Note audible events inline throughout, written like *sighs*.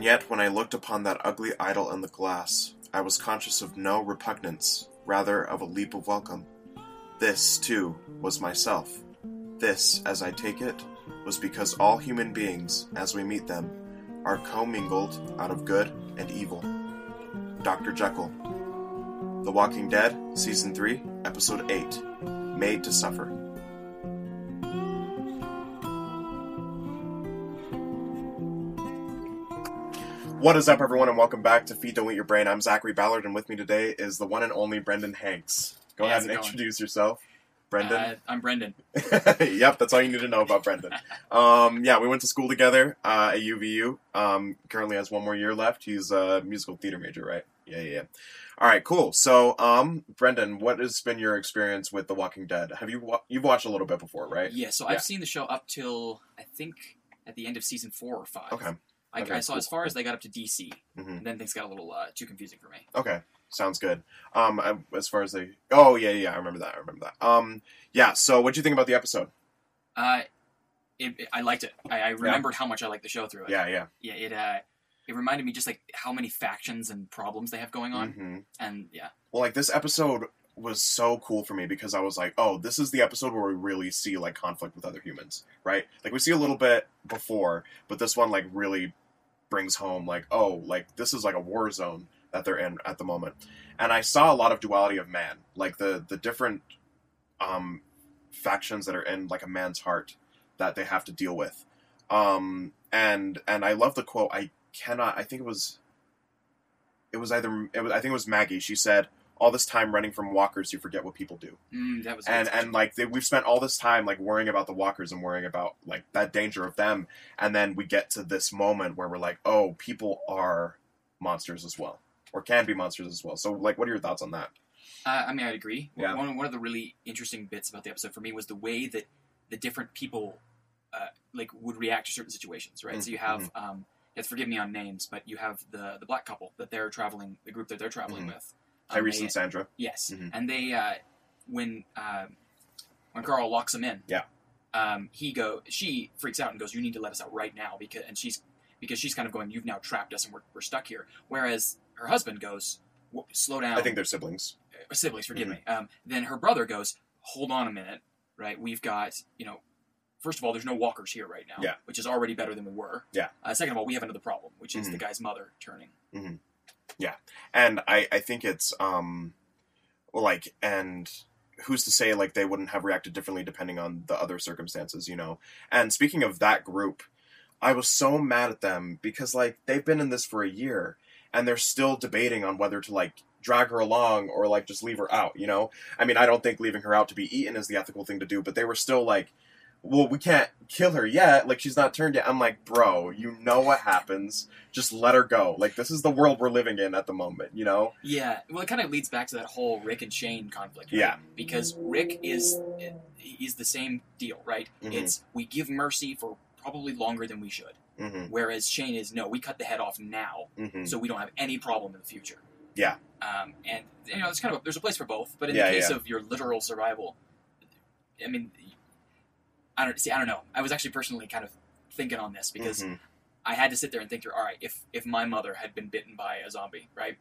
And yet, when I looked upon that ugly idol in the glass, I was conscious of no repugnance, rather of a leap of welcome. This, too, was myself. This, as I take it, was because all human beings, as we meet them, are commingled out of good and evil. Dr. Jekyll. The Walking Dead, Season 3, Episode 8 Made to Suffer. What is up, everyone, and welcome back to Feed Don't Eat Your Brain. I'm Zachary Ballard, and with me today is the one and only Brendan Hanks. Go Hey, ahead and going? introduce yourself. Brendan. Uh, I'm Brendan. *laughs* yep, that's all you need to know about Brendan. *laughs* Um, yeah, we went to school together uh, at UVU. Um, currently has one more year left. He's a musical theater major, right? Yeah, yeah. yeah. All right, cool. So, um, Brendan, what has been your experience with The Walking Dead? Have you wa- you've watched a little bit before, right? Yeah, so Yeah. I've seen the show up till I think at the end of season four or five. Okay. I, Okay, I saw cool, as far as they got up to DC, hmm and then things got a little uh, too confusing for me. Okay, sounds good. Um, I, as far as they, oh yeah yeah I remember that I remember that. Um, yeah. So, what do you think about the episode? Uh, it, it- I liked it. I, I remembered how much I liked the show through it. Yeah, yeah. yeah. It uh, it reminded me just like how many factions and problems they have going on, hmm and yeah, Well, like this episode was so cool for me because I was like, oh, this is the episode where we really see like conflict with other humans, right? Like we see a little bit before, but this one like really brings home like, oh, like this is like a war zone that they're in at the moment. And I saw a lot of duality of man, like the the different um factions that are in like a man's heart that they have to deal with. Um and and I love the quote I cannot I think it was it was either it was I think it was Maggie. She said, "All this time running from walkers, you forget what people do." mm, that was And and like they, we've spent all this time like worrying about the walkers and worrying about like that danger of them, and then we get to this moment where we're like, "Oh, people are monsters as well, or can be monsters as well." So like, what are your thoughts on that? Uh, I mean, I'd agree. Yeah. One, one of the really interesting bits about the episode for me was the way that the different people uh, like would react to certain situations, right? So you have, Mm-hmm. um, to forgive me on names, but you have the the black couple that they're traveling, the group that they're traveling Mhm. with. Tyrese they- and Sandra. Yes, Mhm. and they uh, when uh, when Carl locks them in, Yeah. um, he go she freaks out and goes, "You need to let us out right now," because and she's because she's kind of going, "You've now trapped us and we're, we're stuck here." Whereas her husband goes, "Slow down." I think they're siblings. uh, siblings, forgive Mhm. me. Um, then her brother goes, "Hold on a minute, right? We've got you know." First of all, there's no walkers here right now, Yeah. which is already better than we were. Yeah. Uh, second of all, we have another problem, which is Mhm. the guy's mother turning. And I, I think it's um like and who's to say like they wouldn't have reacted differently depending on the other circumstances you know? And speaking of that group i was so mad at them because like they've been in this for a year and they're still debating on whether to like drag her along or like just leave her out you know? I mean i don't think leaving her out to be eaten is the ethical thing to do but they were still like well we can't kill her yet like she's not turned yet i'm like bro you know what happens just let her go like this is the world we're living in at the moment you know Yeah, well, it kind of leads back to that whole Rick and Shane conflict. right? Yeah. because Rick is he's the same deal, right? Mhm. It's we give mercy for probably longer than we should, hmm whereas Shane is no, we cut the head off now, hmm so we don't have any problem in the future. Yeah. Um, and you know, there's kind of a, there's a place for both, but in Yeah, the case yeah. of your literal survival, I mean, I don't see. I don't know. I was actually personally kind of thinking on this because hmm I had to sit there and think through. All right, if if my mother had been bitten by a zombie, right,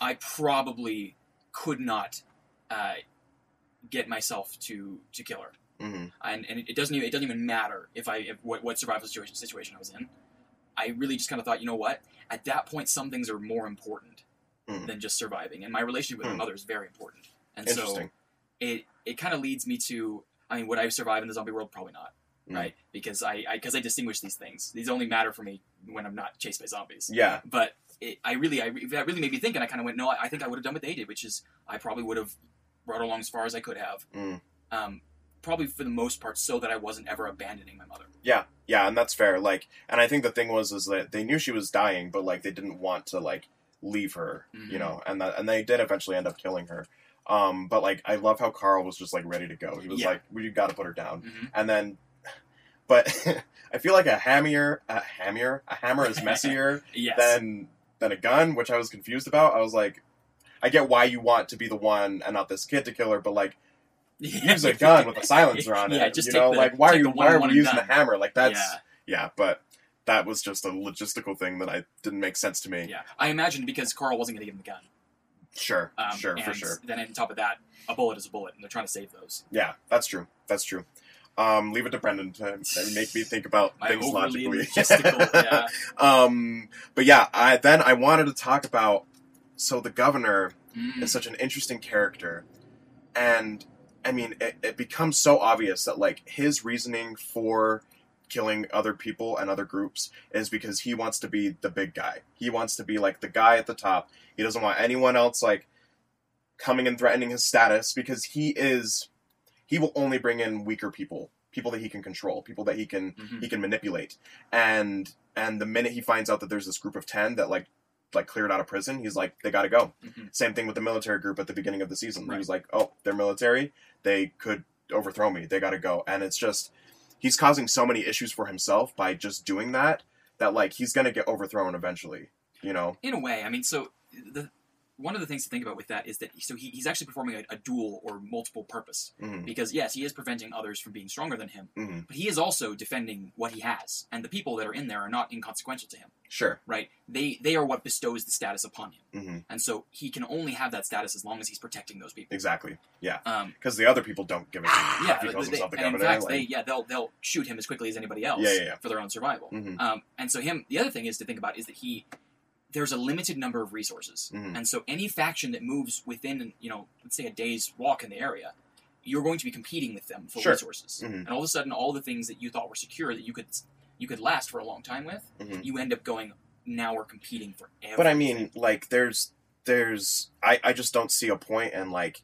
I probably could not uh, get myself to to kill her, hmm and and it, doesn't even, it doesn't even matter if I if, what what survival situation situation I was in. I really just kind of thought, you know what? At that point, some things are more important Mhm. than just surviving, and my relationship with Hmm. my mother is very important. And so it it kind of leads me to, I mean, would I survive in the zombie world? Probably not, Mm. right? Because I because I, distinguish these things. These only matter for me when I'm not chased by zombies. Yeah. But it, I really, I that really made me think, and I kind of went, no, I, I think I would have done what they did, which is I probably would have brought along as far as I could have. Mm. Um, probably for the most part, so that I wasn't ever abandoning my mother. Yeah. Yeah, and that's fair. Like, and I think the thing was is that they knew she was dying, but like they didn't want to like leave her, you Mhm. know, and that and they did eventually end up killing her. Um, but like I love how Carl was just like ready to go. He was Yeah. like, "We got to put her down," hmm and then. But *laughs* I feel like a hammer, a hammer, a hammer is messier *laughs* Yes. than than a gun, which I was confused about. I was like, I get why you want to be the one and not this kid to kill her, but like use a gun with a silencer on *laughs* it. Yeah, just you know, the- like why are you why are we using gun. the hammer? Like that's yeah. yeah, but that was just a logistical thing that I didn't make sense to me. Yeah, I imagine because Carl wasn't going to give him the gun. Sure, Um, sure, for and sure. Then on top of that, a bullet is a bullet, and they're trying to save those. Yeah, that's true. That's true. Um, leave it to Brendan to make me think about *laughs* things logically. yeah. *laughs* Um, but yeah, I then I wanted to talk about. So the governor Mm. is such an interesting character, and I mean, it, it becomes so obvious that like his reasoning for killing other people and other groups is because he wants to be the big guy. He wants to be like the guy at the top. He doesn't want anyone else like coming and threatening his status because he is he will only bring in weaker people, people that he can control, people that he can Mhm. he can manipulate. And and the minute he finds out that there's this group of 10 that like like cleared out of prison, he's like they got to go. Mhm. Same thing with the military group at the beginning of the season. Right. He was like, "Oh, they're military. They could overthrow me. They got to go." And it's just he's causing so many issues for himself by just doing that that like he's to get overthrown eventually, you know. In a way, I mean, so the one of the things to think about with that is that so he, he's actually performing a, a dual or multiple purpose Mhm. because yes, he is preventing others from being stronger than him, Mhm. but he is also defending what he has, and the people that are in there are not inconsequential to him, Sure. right? They they are what bestows the status upon him, Mhm. and so he can only have that status as long as he's protecting those people. Exactly. Yeah. Um, Because the other people don't give a shit. yeah, if he calls they- himself the and in fact, like- they yeah they'll they'll shoot him as quickly as anybody else Yeah, yeah, yeah. for their own survival. Mhm. Um, and so him, the other thing is to think about is that he there's a limited number of resources, Mhm. and so any faction that moves within you know let's say a day's walk in the area, you're going to be competing with them for Sure. resources, Mhm. and all of a sudden all the things that you thought were secure that you could you could last for a long time with, Mhm. you end up going now we're competing for everything. But I mean, like, there's, there's, I, I just don't see a point in like,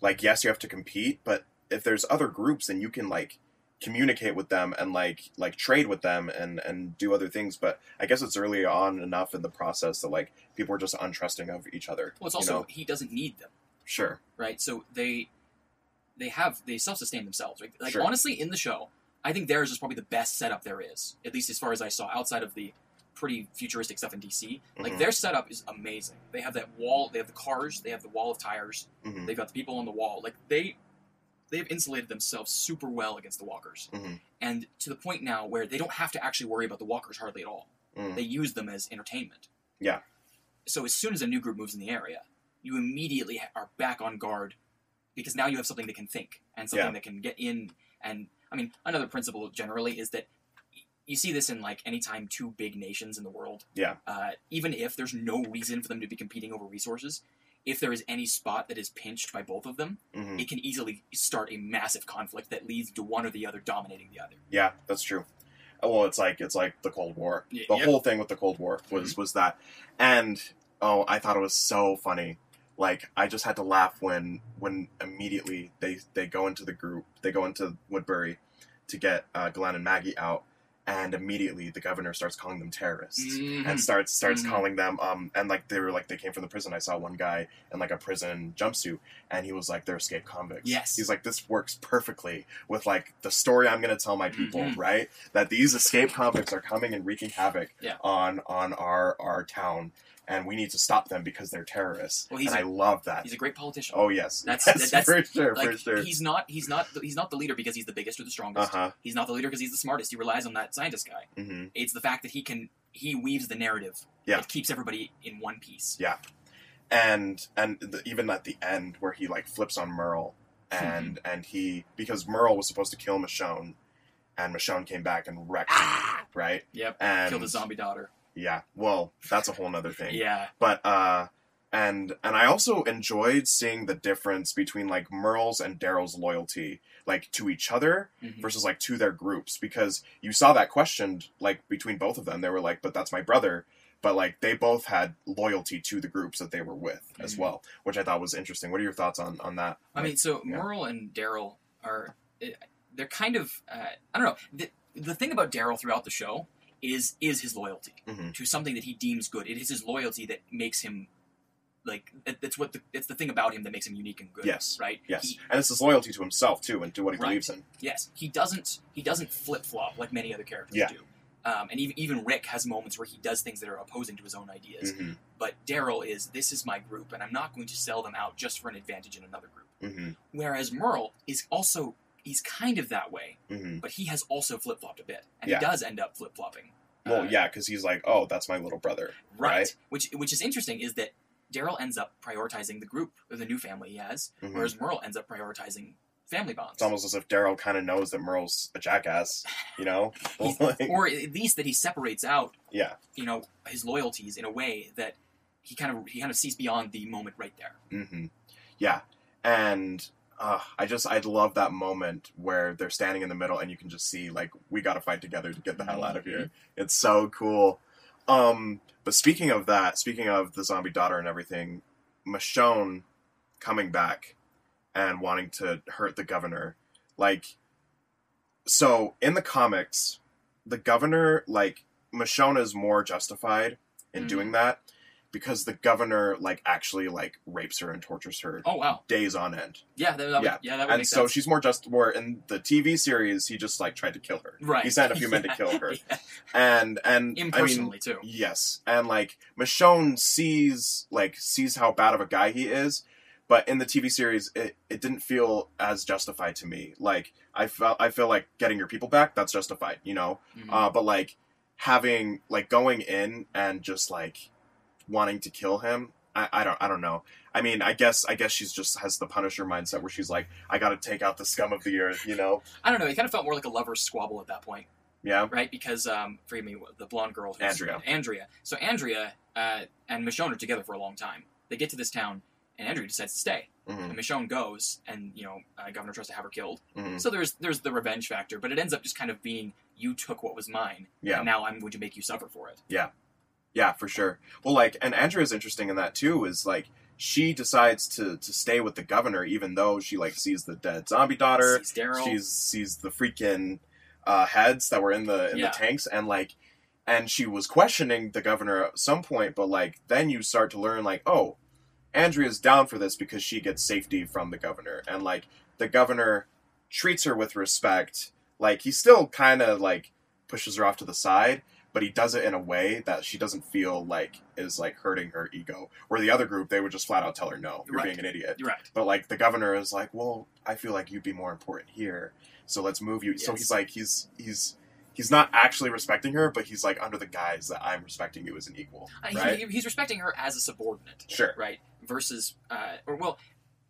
like, yes, you have to compete, but if there's other groups, then you can like communicate with them and like, like trade with them and and do other things. But I guess it's early on enough in the process that like people are just untrusting of each other. well, it's you also know? he doesn't need them. sure, right? So they they have they self sustain themselves, right? Like Sure. honestly, in the show, I think theirs is probably the best setup there is, at least as far as I saw, outside of the pretty futuristic stuff in DC. Like Mhm. their setup is amazing. They have that wall, they have the cars, they have the wall of tires, Mhm. they've got the people on the wall. Like they they've insulated themselves super well against the walkers, Mhm. and to the point now where they don't have to actually worry about the walkers hardly at all. Mm. They use them as entertainment. Yeah. So as soon as a new group moves in the area, you immediately are back on guard because now you have something that can think and something Yeah. that can get in. And I mean, another principle generally is that you see this in like anytime two big nations in the world. Yeah. Uh, even if there's no reason for them to be competing over resources, if there is any spot that is pinched by both of them, Mhm. it can easily start a massive conflict that leads to one or the other dominating the other. Yeah, that's true. Uh, Well, it's like it's like the Cold War. Y- the yep. whole thing with the Cold War was was that, and oh, I thought it was so funny. Like I just had to laugh when when immediately they they go into the group, they go into Woodbury to get uh, Glenn and Maggie out, and immediately the governor starts calling them terrorists. Mhm. And starts starts Mhm. calling them um and like they were like they came from the prison. I saw one guy in like a prison jumpsuit and he was like they're escaped convicts. Yes. He's like this works perfectly with like the story I'm gonna tell my people, Mhm. right? That these escaped convicts are coming and wreaking havoc Yeah. on on our our town and we need to stop them because they're terrorists. Well, he's and a- I love that. He's a great politician. oh yes. That's- Yes, that's- for sure, like for sure. he's not he's not the, he's not the leader because he's the biggest or the strongest. Uh-huh. He's not the leader because he's the smartest. He relies on that scientist guy. hmm It's the fact that he can he weaves the narrative. Yeah. It keeps everybody in one piece. Yeah. And and the, even at the end where he like flips on Merle and *laughs* and he because Merle was supposed to kill Michonne and Michonne came back and wrecked him, right? Yep. And Killed his zombie daughter. Yeah. Well, that's a whole nother thing. Yeah. But uh and and I also enjoyed seeing the difference between like Merle's and Daryl's loyalty, like to each other Mhm. versus like to their groups, because you saw that questioned like between both of them. They were like, "But that's my brother," but like they both had loyalty to the groups that they were with as Mhm. well, which I thought was interesting. What are your thoughts on on that? I mean, so yeah. Merle and Daryl are eh, they're kind of uh, I don't know. The, the thing about Daryl throughout the show is is his loyalty Mhm. to something that he deems good. It is his loyalty that makes him like it- it's what the, it's the thing about him that makes him unique and good. Yes. Right. yes, He, and it's his loyalty to himself too, and to what he Right. believes in. yes. He doesn't he doesn't flip flop like many other characters Yeah. do. Um, and even even Rick has moments where he does things that are opposing to his own ideas. hmm But Daryl is this is my group, and I'm not going to sell them out just for an advantage in another group. hmm Whereas Merle is also he's kind of that way, hmm but he has also flip flopped a bit, and Yeah. he does end up flip flopping. Well, Uh, yeah, because he's like, oh, that's my little brother. right. right. Which which is interesting is that Daryl ends up prioritizing the group or the new family he has, Mhm. whereas Merle ends up prioritizing family bonds. It's almost as if Daryl kind of knows that Merle's a jackass, you know? *laughs* *laughs* Like, or at least that he separates out, yeah. you know, his loyalties in a way that he kind of he kind of sees beyond the moment right there. hmm Yeah, and uh, I just I love that moment where they're standing in the middle and you can just see like we got to fight together to get the hell out of here. It's so cool. Um, but speaking of that, speaking of the zombie daughter and everything, Michonne coming back and wanting to hurt the governor, like, so in the comics, the governor like Michonne is more justified in Mhm. doing that because the governor like actually like rapes her and tortures her Oh wow, days on end. yeah, that, that Yeah. would, yeah, that would And so sense. she's more just more in the TV series he just like tried to kill her. right. He sent a few men to *laughs* kill her. Yeah. And and I mean too. yes. And like Michonne sees like sees how bad of a guy he is, but in the TV series it, it didn't feel as justified to me. Like I felt I feel like getting your people back, that's justified, you know? Mhm. Uh, but like having like going in and just like wanting to kill him, I, I don't I don't know. I mean, I guess I guess she's just has the Punisher mindset where she's like, I got to take out the scum of the earth, you know? I don't know. It kind of felt more like a lover's squabble at that point. Yeah. right? Because um, forgive me, the blonde girl, who's, Andrea. Andrea. So Andrea uh, and Michonne are together for a long time. They get to this town, and Andrea decides to stay. hmm And Michonne goes, and you know, uh, Governor tries to have her killed. hmm So there's there's the revenge factor, but it ends up just kind of being you took what was mine, Yeah. and now I'm going to make you suffer for it. Yeah, for sure. Well, like, and Andrea's interesting in that too. Is like she decides to to stay with the governor, even though she like sees the dead zombie daughter. She sees Daryl. She's sees the freaking uh, heads that were in the in Yeah. the tanks, and like, and she was questioning the governor at some point. But like, then you start to learn like, oh, Andrea's down for this because she gets safety from the governor, and like the governor treats her with respect. Like he still kind of like pushes her off to the side, but he does it in a way that she doesn't feel like is like hurting her ego. Where the other group, they would just flat out tell her, "No, you're Right. being an idiot." You're right. But like the governor is like, "Well, I feel like you'd be more important here, so let's move you." So he's like, he's he's he's not actually respecting her, but he's like under the guise that I'm respecting you as an equal, Uh, he- right? he- he's respecting her as a subordinate. Sure. Right. Versus, uh, or well,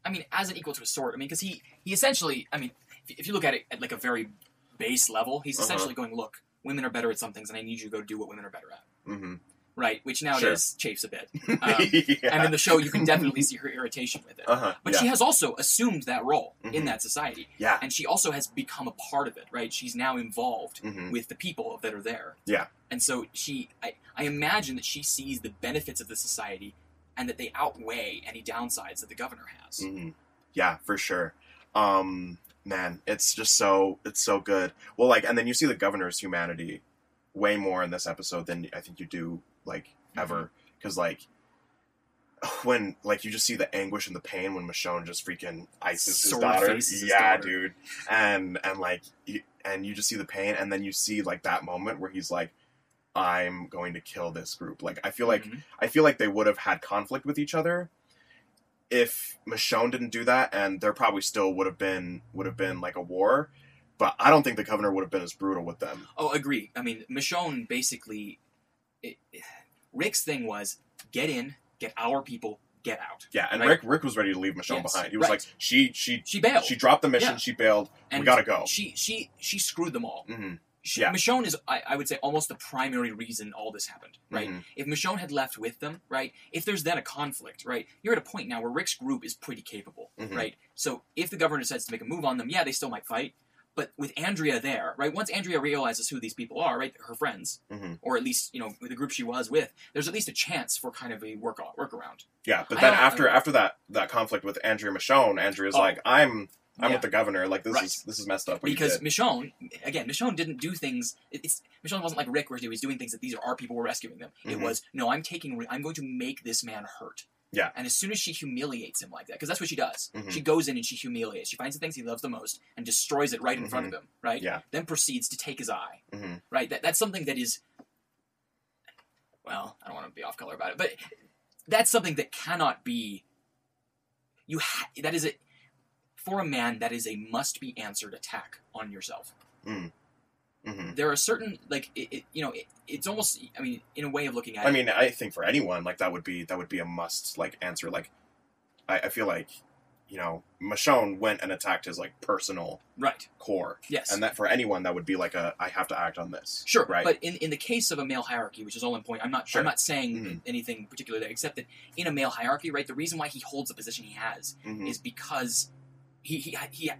I mean, as an equal to a sort. I mean, because he he essentially, I mean, if, if you look at it at like a very base level, he's Uh-huh. essentially going, look, women are better at some things, and I need you to go do what women are better at. Mm-hmm. Right. Which nowadays chafes a bit. *laughs* Um, yeah. And in the show, you can definitely see her irritation with it. uh-huh. But yeah. she has also assumed that role in Mhm. that society, yeah. and she also has become a part of it. Right. She's now involved hmm with the people that are there. Yeah. And so she, I, I imagine that she sees the benefits of the society and that they outweigh any downsides that the governor has. hmm Yeah, for sure. Um, man, it's just so it's so good. Well, like, and then you see the governor's humanity way more in this episode than I think you do like ever, because like *sighs* when like you just see the anguish and the pain when Michonne just freaking ices his daughter. his yeah, daughter. dude, and and like you, and you just see the pain, and then you see like that moment where he's like. I'm going to kill this group. Like I feel like Mhm. I feel like they would have had conflict with each other if Michonne didn't do that, and there probably still would have been would have been like a war. But I don't think the governor would have been as brutal with them. Oh, agree. I mean, Michonne basically, it, Rick's thing was get in, get our people, get out. Yeah, and Right. Rick Rick was ready to leave Michonne Yes, behind. He was right. like, she she She bailed. she dropped the mission, Yeah. she bailed. and we gotta go. She she she screwed them all. hmm She, Yeah. Michonne is, I, I would say, almost the primary reason all this happened, right? Mhm. If Michonne had left with them, right? If there's then a conflict, right? You're at a point now where Rick's group is pretty capable, Mhm. right? So if the governor decides to make a move on them, yeah, they still might fight. But with Andrea there, right? Once Andrea realizes who these people are, right? Her friends, Mhm. or at least you know the group she was with, there's at least a chance for kind of a work workaround. Yeah, but I then after after that that conflict with Andrea Michonne, Andrea's Oh. like, I'm I'm Yeah. with the governor. Like this Right. is this is messed up. Because. Michonne, again, Michonne didn't do things. it- It's Michonne wasn't like Rick, where he was doing things that these are our people, we're rescuing them. It Mhm. was no, I'm taking, I'm going to make this man hurt. Yeah. And as soon as she humiliates him like that, because that's what she does, Mhm. she goes in and she humiliates. She finds the things he loves the most and destroys it right in front of him. Right. Mm-hmm. Yeah. Then proceeds to take his eye. hmm Right. That, that's something that is. Well, I don't want to be off color about it, but that's something that cannot be. You ha- that is a for a man that is a must be answered attack on yourself. Mm. hmm there are certain like it, it, you know it, it's almost I mean in a way of looking at I mean, I think for anyone, like that would be that would be a must like answer. Like, I, I feel like, you know, Michonne went and attacked his like personal right? core, Yes. and that for anyone that would be like a I have to act on this. Sure, right? but in, in the case of a male hierarchy, which is all in point, I'm not Sure. I'm not saying Mhm. anything particular there, except that in a male hierarchy, right, the reason why he holds the position he has Mhm. is because he he he,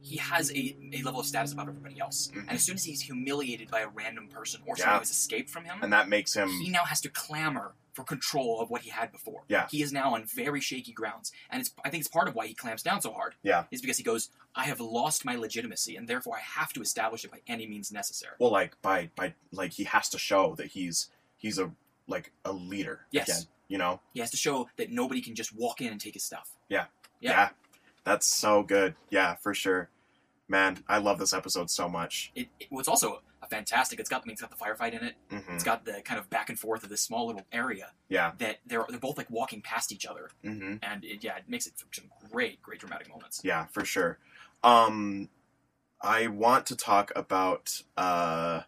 he has a, a level of status above everybody else, Mhm. and as soon as he's humiliated by a random person or Yeah. someone who has escaped from him, and that makes him he now has to clamor for control of what he had before. Yeah. he is now on very shaky grounds, and it's I think it's part of why he clamps down so hard. Yeah. is because he goes, I have lost my legitimacy, and therefore I have to establish it by any means necessary. well, like by by like he has to show that he's he's a like a leader Yes. again. You know, He has to show that nobody can just walk in and take his stuff. Yeah. yeah, that's so good. Yeah, for sure. Man, I love this episode so much. It, it was also a fantastic. It's got I mean, it's got the firefight in it. hmm It's got the kind of back and forth of this small little area Yeah. that they're they're both like walking past each other, hmm and it, yeah, it makes it some great great dramatic moments. Yeah, for sure. Um, I want to talk about uh,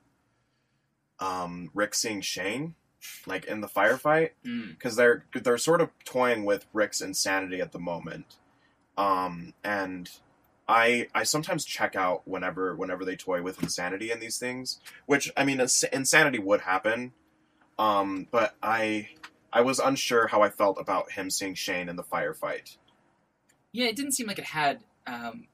um, Rick seeing Shane, like in the firefight, Mm. because they're they're sort of toying with Rick's insanity at the moment. Um, and I I sometimes check out whenever whenever they toy with insanity in these things, which I mean, ins- insanity would happen. Um, but I I was unsure how I felt about him seeing Shane in the firefight. Yeah, it didn't seem like it had um,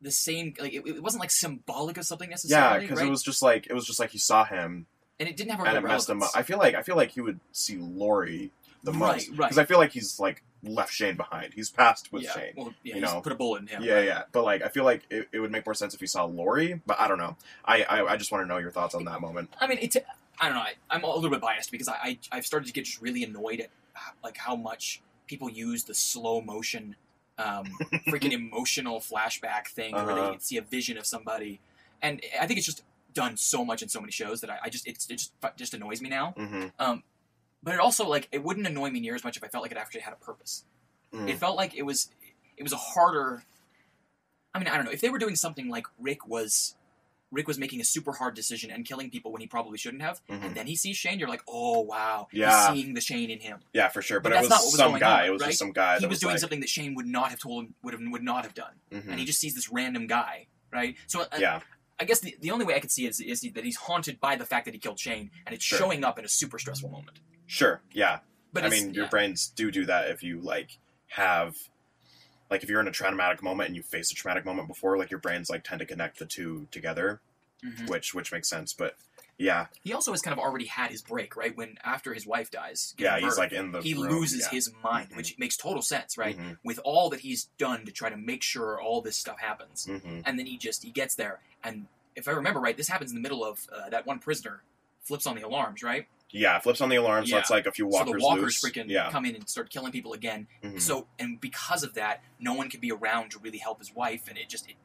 the same like it, it wasn't like symbolic of something necessarily. Yeah, because right? it was just like it was just like he saw him and it didn't have a and it messed him up. I feel like I feel like he would see Lori the Right, most right. because I feel like he's like left Shane behind. He's passed with yeah, Shane. well, yeah, you he's know. put a bullet in him. Yeah, right? yeah, but like I feel like it, it would make more sense if he saw Lori, but I don't know. I I, I just want to know your thoughts on that moment. I mean, it's I don't know. I, I'm a little bit biased because I, I I've started to get just really annoyed at like how much people use the slow motion, um, *laughs* freaking emotional flashback thing where Uh-huh. they see a vision of somebody, and I think it's just done so much in so many shows that I, I just it's, it just it just annoys me now. hmm Um, but it also like it wouldn't annoy me near as much if I felt like it actually had a purpose. Mm. It felt like it was it was a harder. I mean, I don't know if they were doing something like Rick was. Rick was making a super hard decision and killing people when he probably shouldn't have, Mhm. and then he sees Shane. You're like, oh wow, Yeah. he's seeing the Shane in him. Yeah, for sure. But, But it that's was, not what was some guy. on, it was right? just some guy. he that was doing like, something that Shane would not have told him would have would not have done, mhm. and he just sees this random guy, right? So uh, yeah, I guess the, the only way I could see it is, is that he's haunted by the fact that he killed Shane, and it's Sure. showing up in a super stressful moment. Sure. Yeah, But I mean, your yeah. brains do do that if you like have, like, if you're in a traumatic moment and you face a traumatic moment before, like your brains like tend to connect the two together, Mhm. which which makes sense. But yeah, He also has kind of already had his break, right? When after his wife dies, yeah, he's like in the he room, loses yeah. his mind, Mhm. which makes total sense, right? Mhm, With all that he's done to try to make sure all this stuff happens, mhm. and then he just he gets there, and if I remember right, this happens in the middle of uh, that one prisoner flips on the alarms, right? Yeah, flips on the alarm, so Yeah. it's like a few walkers, so the walkers loose. freaking yeah. come in and start killing people again. mhm. So and because of that, no one can be around to really help his wife, and it just it,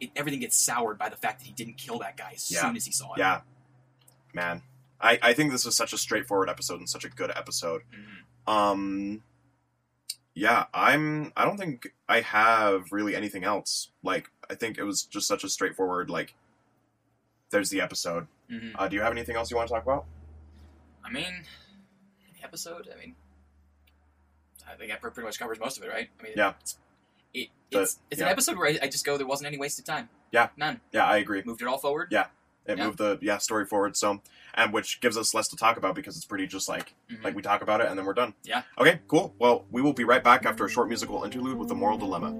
it everything gets soured by the fact that he didn't kill that guy as Yeah. soon as he saw it. Yeah, man, I I think this was such a straightforward episode and such a good episode. Mhm. Um, yeah, I'm. I don't think I have really anything else. Like, I think it was just such a straightforward. Like, there's the episode. Mhm. Uh, do you have anything else you want to talk about? I mean, the episode. I mean, I think that pretty much covers most of it, right? I mean, Yeah. It's, it, it's, it's yeah. an episode where I, I just go, there wasn't any wasted time. Yeah. None. Yeah, I agree. Moved it all forward. Yeah. It Yeah. moved the yeah story forward. So, and which gives us less to talk about because it's pretty just like Mhm. like we talk about it and then we're done. Yeah. Okay. Cool. Well, we will be right back after a short musical interlude with the moral dilemma.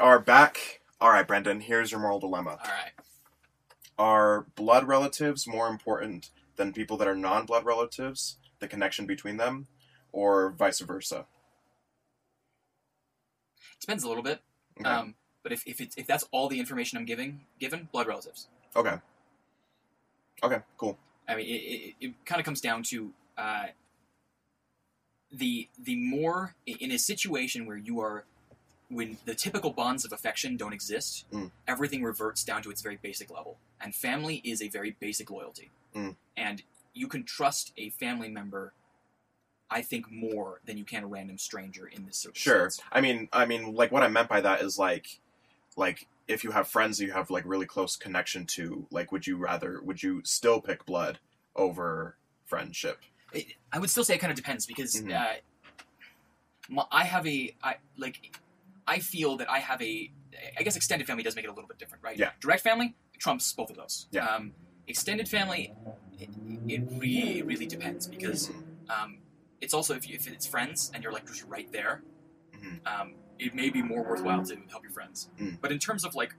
Are back. All right, Brendan. Here's your moral dilemma. All right. Are blood relatives more important than people that are non-blood relatives? The connection between them, or vice versa? It depends a little bit. Okay. Um, but if if, it's, if that's all the information I'm giving, given blood relatives, okay. Okay. Cool. I mean, it, it, it kind of comes down to uh, the the more in a situation where you are when the typical bonds of affection don't exist, Mm. everything reverts down to its very basic level. And family is a very basic loyalty. Mm. And you can trust a family member, I think, more than you can a random stranger in this Sure. circumstance. I mean, I mean, like what I meant by that is like, like if you have friends that you have like really close connection to, like, would you rather, would you still pick blood over friendship? It, I would still say it kind of depends because Mhm. uh, my, I have a I like I feel that I have a I guess extended family does make it a little bit different, right? Yeah. Direct family trumps both of those. Yeah. Um, extended family, it, it really really depends because um, it's also if, you, if it's friends and you're like just right there, Mhm. um, it may be more worthwhile to help your friends. Mm. But in terms of like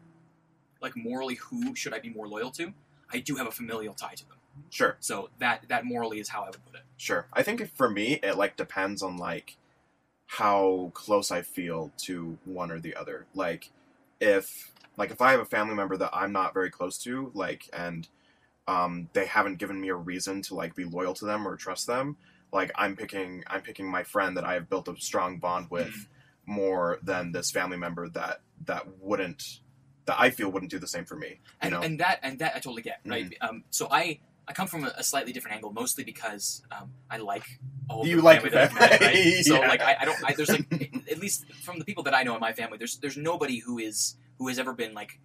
like morally, who should I be more loyal to? I do have a familial tie to them, Sure, so that that morally is how I would put it. sure. I think for me, it like depends on like how close I feel to one or the other. Like, if like if I have a family member that I'm not very close to, like, and um, they haven't given me a reason to like be loyal to them or trust them, like I'm picking I'm picking my friend that I have built a strong bond with Mhm. more than this family member that that wouldn't that I feel wouldn't do the same for me. And, know, Mm-hmm. and that and that I totally get right. Um, so I I come from a, a slightly different angle, mostly because um, I like all You the like family that met, right? So *laughs* like I, I don't I, there's like *laughs* at least from the people that I know in my family, there's there's nobody who is who has ever been like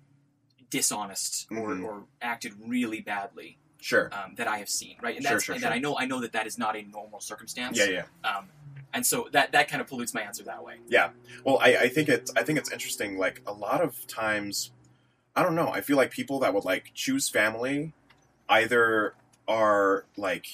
dishonest or, Mhm. or acted really badly sure, um, that I have seen, right? And Sure, that's sure, and sure. that I know I know that that is not a normal circumstance. yeah, yeah. Um, and so that that kind of pollutes my answer that way. Yeah. Well, I, I think it's I think it's interesting. Like a lot of times, I don't know. I feel like people that would like choose family either are like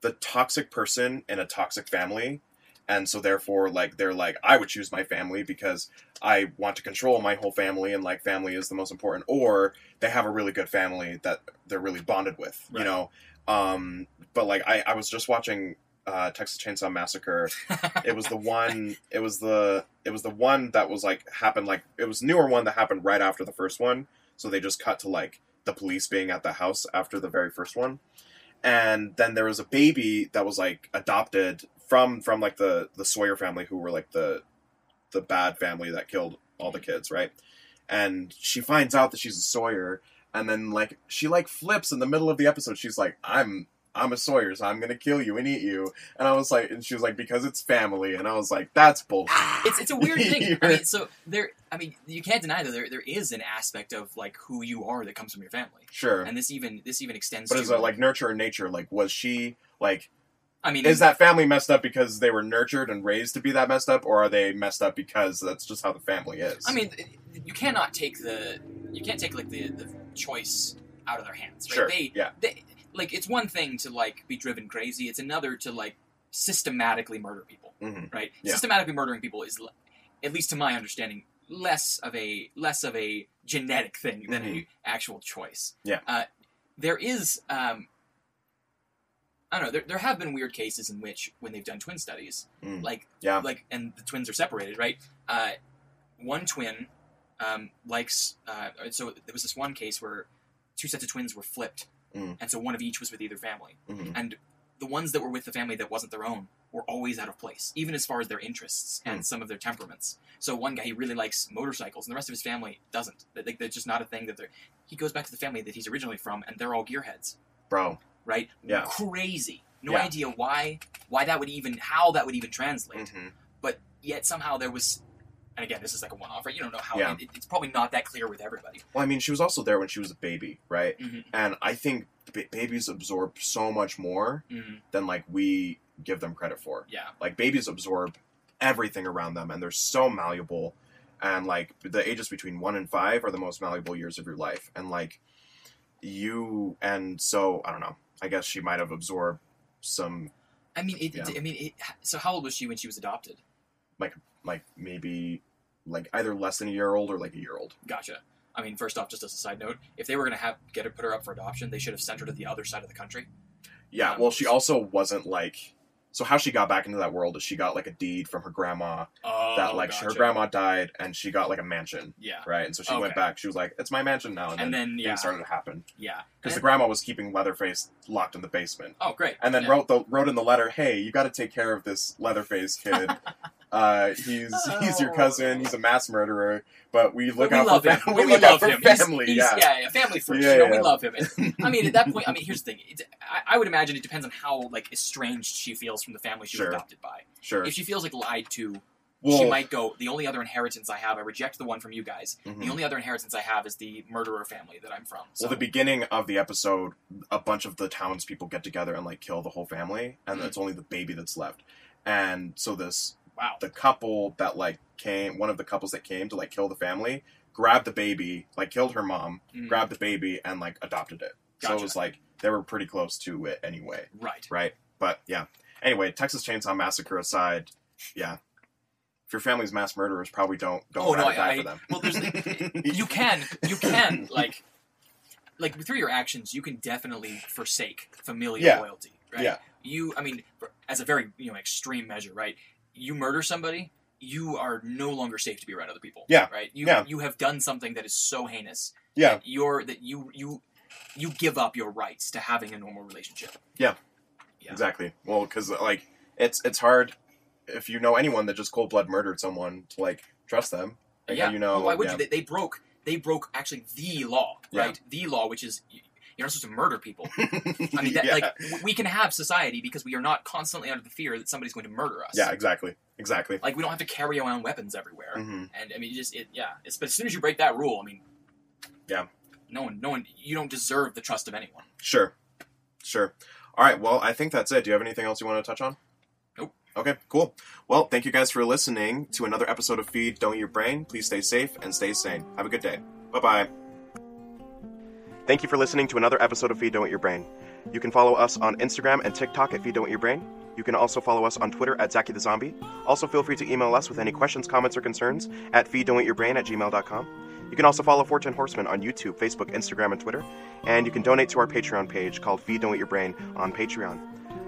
the toxic person in a toxic family, and so therefore like they're like I would choose my family because I want to control my whole family and like family is the most important. Or they have a really good family that they're really bonded with. You know. Um, but like I, I was just watching uh, Texas Chainsaw Massacre it was the *laughs* one it was the it was the one that was like happened like it was newer one that happened right after the first one so they just cut to like the police being at the house after the very first one. And then there was a baby that was like adopted from from like the the Sawyer family who were like the the bad family that killed all the kids right? And she finds out that she's a Sawyer and then like she like flips in the middle of the episode. She's like i'm i'm a Sawyer so i'm gonna kill you and eat you and i was like and she was like because it's family and i was like that's bullshit ah, it's it's a weird thing. *laughs* I mean, so there. I mean, you can't deny that there there is an aspect of like who you are that comes from your family, sure and this even this even extends. but to, is it like nurture or nature like was she like I mean, is that family messed up because they were nurtured and raised to be that messed up or are they messed up because that's just how the family is I mean, you cannot take the you can't take like the the choice out of their hands. Right? sure They yeah they like it's one thing to like be driven crazy. It's another to like systematically murder people. hmm Right? Yeah. Systematically murdering people is, at least to my understanding, less of a less of a genetic thing than a actual choice. Mm-hmm. Yeah. Uh, there is. Um, I don't know. There, there have been weird cases in which, when they've done twin studies, Mm. like Yeah. like and the twins are separated, right? Uh, one twin um, likes. Uh, so there was this one case where two sets of twins were flipped, Mm. and so one of each was with either family, Mhm. and the ones that were with the family that wasn't their own were always out of place, even as far as their interests and Mm. some of their temperaments. So one guy he really likes motorcycles, and the rest of his family doesn't. They, they- they're just not a thing that they're. He goes back to the family that he's originally from, and they're all gearheads, bro right? Yeah. Crazy. No Yeah. idea why, why that would even, how that would even translate hmm but yet somehow there was and again this is like a one-off right? You don't know how Yeah. it, it's probably not that clear with everybody. Well i mean she was also there when she was a baby right? Mhm. and i think ba- babies absorb so much more Mhm. than like we give them credit for. Yeah. Like babies absorb everything around them and they're so malleable and like the ages between one and five are the most malleable years of your life and like you and so i don't know. I guess she might have absorbed some i mean it, i mean it, so how old was she when she was adopted? Like maybe like either less than a year old or like a year old gotcha i mean first off just as a side note if they were going to have get her put her up for adoption they should have sent her to the other side of the country yeah Um, well she also wasn't like so how she got back into that world is she got like a deed from her grandma Oh, that like her grandma died and she got like a mansion, Yeah, right? And so she went back. She was like, "It's my mansion now," and, and then, then yeah, things started to happen yeah. because the grandma was keeping Leatherface locked in the basement. Oh, great. and then Yeah. wrote the wrote in the letter, "Hey, you got to take care of this Leatherface kid. *laughs* uh, he's he's your cousin. He's a mass murderer, but we look But we out for him. fam- We, we look love out for him. He's- family. He's, yeah, yeah, yeah, family first. Yeah, you know, yeah. we love him. And, *laughs* I mean, at that point, I mean, here's the thing. I, I would imagine it depends on how like estranged she feels from the family she Sure. was adopted by. sure. If she feels like lied to, well, she might go. The only other inheritance I have, I reject the one from you guys. mhm. The only other inheritance I have is the murderer family that I'm from. So, Well, the beginning of the episode, a bunch of the townspeople get together and like kill the whole family, and Mhm. it's only the baby that's left. And so this wow. the couple that like came, one of the couples that came to like kill the family, grabbed the baby, like killed her mom, Mm, grabbed the baby, and like adopted it. So it was like they were pretty close to it anyway, right. right? But yeah. Anyway, Texas Chainsaw Massacre aside, yeah. If your family's mass murderers, probably don't don't Oh, no, die I- for them. well, there's- *laughs* You can, you can, like, like through your actions, you can definitely forsake familial Yeah. loyalty, right? Yeah. You, I mean, as a very you know extreme measure, right? You murder somebody, you are no longer safe to be around other people. Yeah. Right. You Yeah. you have done something that is so heinous. Yeah. that You're that you you you give up your rights to having a normal relationship. Yeah. Exactly. Well, because like it's it's hard if you know anyone that just cold blood murdered someone to like trust them. Like, yeah. You know. Well, why would yeah. you? They, they broke. They broke actually the law, Yeah. right? The law, which is you're not supposed to murder people. *laughs* I mean, that, yeah. like we can have society because we are not constantly under the fear that somebody's going to murder us. yeah, exactly, exactly. Like we don't have to carry around weapons everywhere. hmm And I mean, just it, yeah. It's, but as soon as you break that rule, I mean, Yeah. no one, no one, you don't deserve the trust of anyone. Sure, sure. All right. Well, I think that's it. Do you have anything else you want to touch on? Nope. Okay, cool. Well, thank you guys for listening to another episode of Feed Don't Eat Your Brain. Please stay safe and stay sane. Have a good day. Bye bye. Thank you for listening to another episode of Feed Don't Eat Your Brain. You can follow us on Instagram and TikTok at Feed Don't Eat Your Brain. You can also follow us on Twitter at Zaki the Zombie. Also, feel free to email us with any questions, comments, or concerns at feeddon'teatyourbrain at gmail.com. You can also follow Fortune Horseman on YouTube, Facebook, Instagram, and Twitter. And you can donate to our Patreon page called Feed Don't Eat Your Brain on Patreon.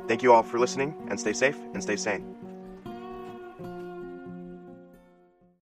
Thank you all for listening, and stay safe and stay sane.